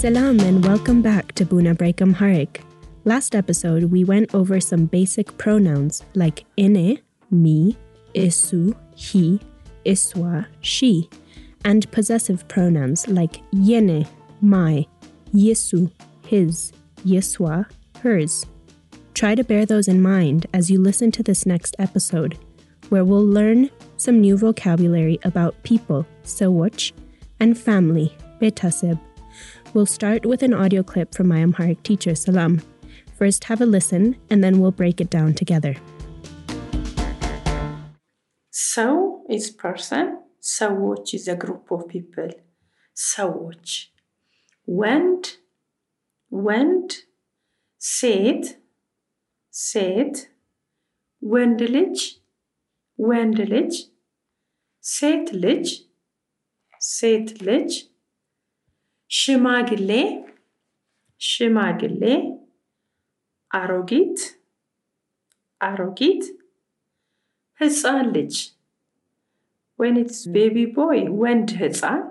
Salam and welcome back to Buna Break Amharic. Last episode, we went over some basic pronouns like ine, me, isu, he, iswa, she, and possessive pronouns like yene, my, yesu, his, yeswa, hers. Try to bear those in mind as you listen to this next episode, where we'll learn some new vocabulary about people, sewach, and family, betaseb. We'll start with an audio clip from my Amharic teacher, Salam. First, have a listen, and then we'll break it down together. So is person, sewach is a group of people, sewach. went, went, said, said, wendelage, wendelage, said, settlage, ሽማግሌ ሽማግሌ አሮጊት አሮጊት ህፃን ልጅ when it's baby boy ወንድ ህፃን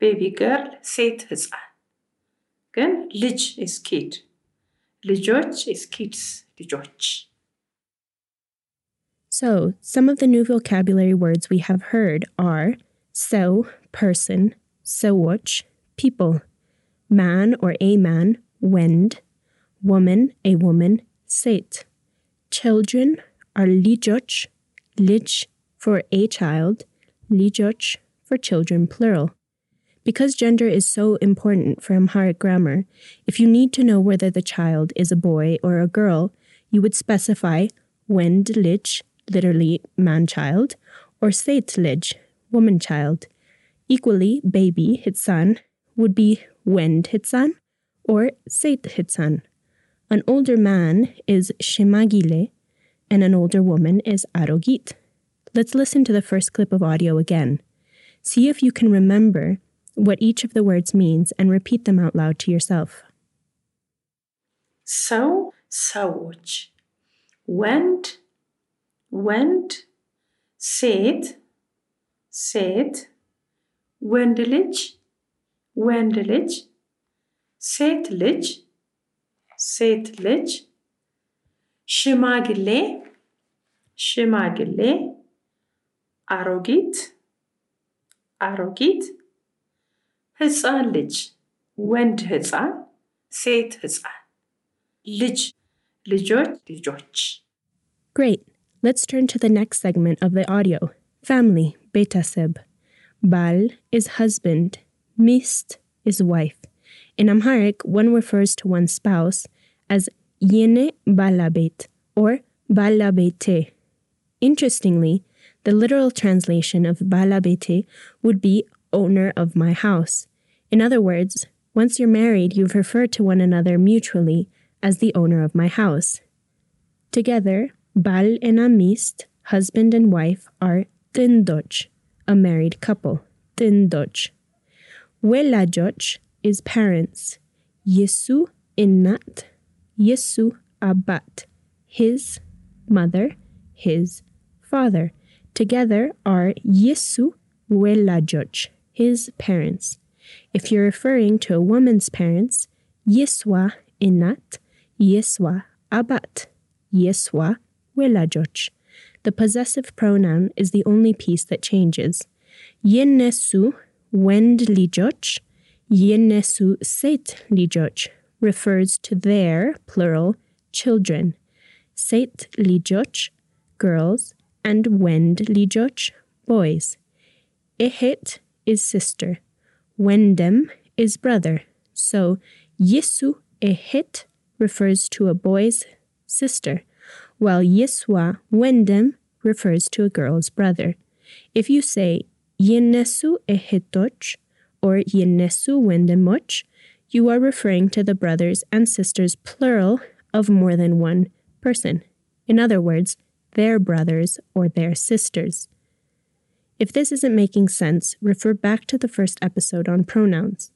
ቤቢ ገርል ሴት ህፃን ግን ልጅ is kid ልጆች is kids ልጆች So, some of the new vocabulary words we have heard are so, person, sewach, people, man or a man, wend, woman, a woman, sate. Children are lijoch, lich for a child, lijoch for children, plural. Because gender is so important for Amharic grammar, if you need to know whether the child is a boy or a girl, you would specify wend lich, literally man child, or sate lich, woman child. Equally, baby, hitsan, would be Wend hitzan, or Seit hitzan. An older man is Shemagile, and an older woman is Arogit. Let's listen to the first clip of audio again. See if you can remember what each of the words means and repeat them out loud to yourself. So, sawuch. Went, went, said, said, wendelich, ወንድ ልጅ ሴት ልጅ ሴት ልጅ ሽማግሌ ሽማግሌ አሮጊት አሮጊት ህፃን ልጅ ወንድ ህፃን ሴት ህፃን ልጅ ልጆች ልጆች Great. Let's turn to the next segment of the audio. Family, betaseb. Bal is husband. Mist is wife. In Amharic, one refers to one's spouse as yene balabet or balabete. Interestingly, the literal translation of balabete would be owner of my house. In other words, once you're married, you've referred to one another mutually as the owner of my house. Together, Bal and Amist, husband and wife, are Tindoch, a married couple. Tindoch. Welajoch is parents. Yesu innat, Yesu abat, his mother, his father. Together are Yesu welajoch, his parents. If you're referring to a woman's parents, Yeswa innat, Yeswa abat, Yeswa welajoch. The possessive pronoun is the only piece that changes. Yenesu wend lijoch, yenesu set lijoch refers to their, plural, children. Set lijoch, girls, and wend lijoch, boys. Ehit is sister. Wendem is brother. So Yesu ehit refers to a boy's sister, while Yiswa wendem refers to a girl's brother. If you say Yenesu ehitoch or Yenesu wendemoch, you are referring to the brothers and sisters plural of more than one person. In other words, their brothers or their sisters. If this isn't making sense, refer back to the first episode on pronouns.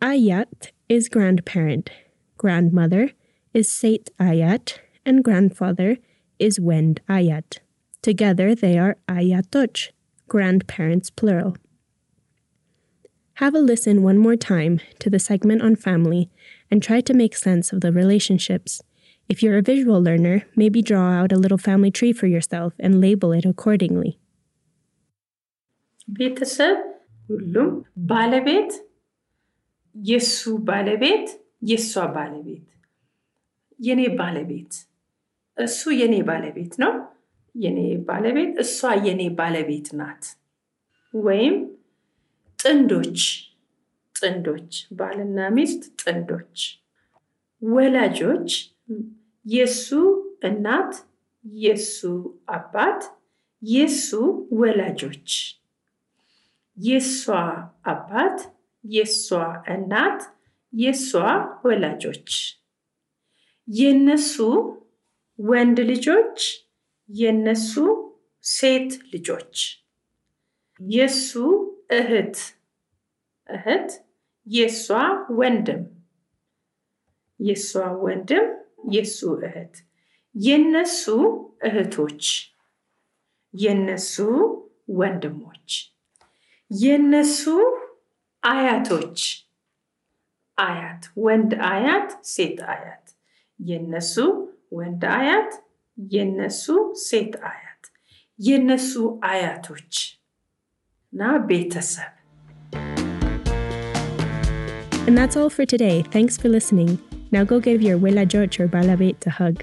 Ayat is grandparent, grandmother is Seit Ayat, and grandfather is Wend Ayat. Together they are Ayatoch, grandparents plural. Have a listen one more time to the segment on family and try to make sense of the relationships. If you're a visual learner, maybe draw out a little family tree for yourself and label it accordingly. ቤተሰብ ሁሉም ባለቤት የሱ ባለቤት የሷ ባለቤት የኔ ባለቤት እሱ የኔ ባለቤት ነው የኔ ባለቤት እሷ የኔ ባለቤት ናት። ወይም ጥንዶች ጥንዶች ባልና ሚስት ጥንዶች። ወላጆች የሱ እናት የሱ አባት የሱ ወላጆች። የሷ አባት የሷ እናት የሷ ወላጆች። የነሱ ወንድ ልጆች የነሱ ሴት ልጆች። የሱ እህት። እህት የሷ ወንድም። የሷ ወንድም የሱ እህት። የነሱ እህቶች። የነሱ ወንድሞች። የነሱ አያቶች። አያት ወንድ አያት ሴት አያት። የነሱ ወንድ አያት የነሱ ሴት አያት የነሱ አያቶች እና ቤተሰብ And that's all for today. Thanks for listening. Now go give your welajoch or Balabet a hug.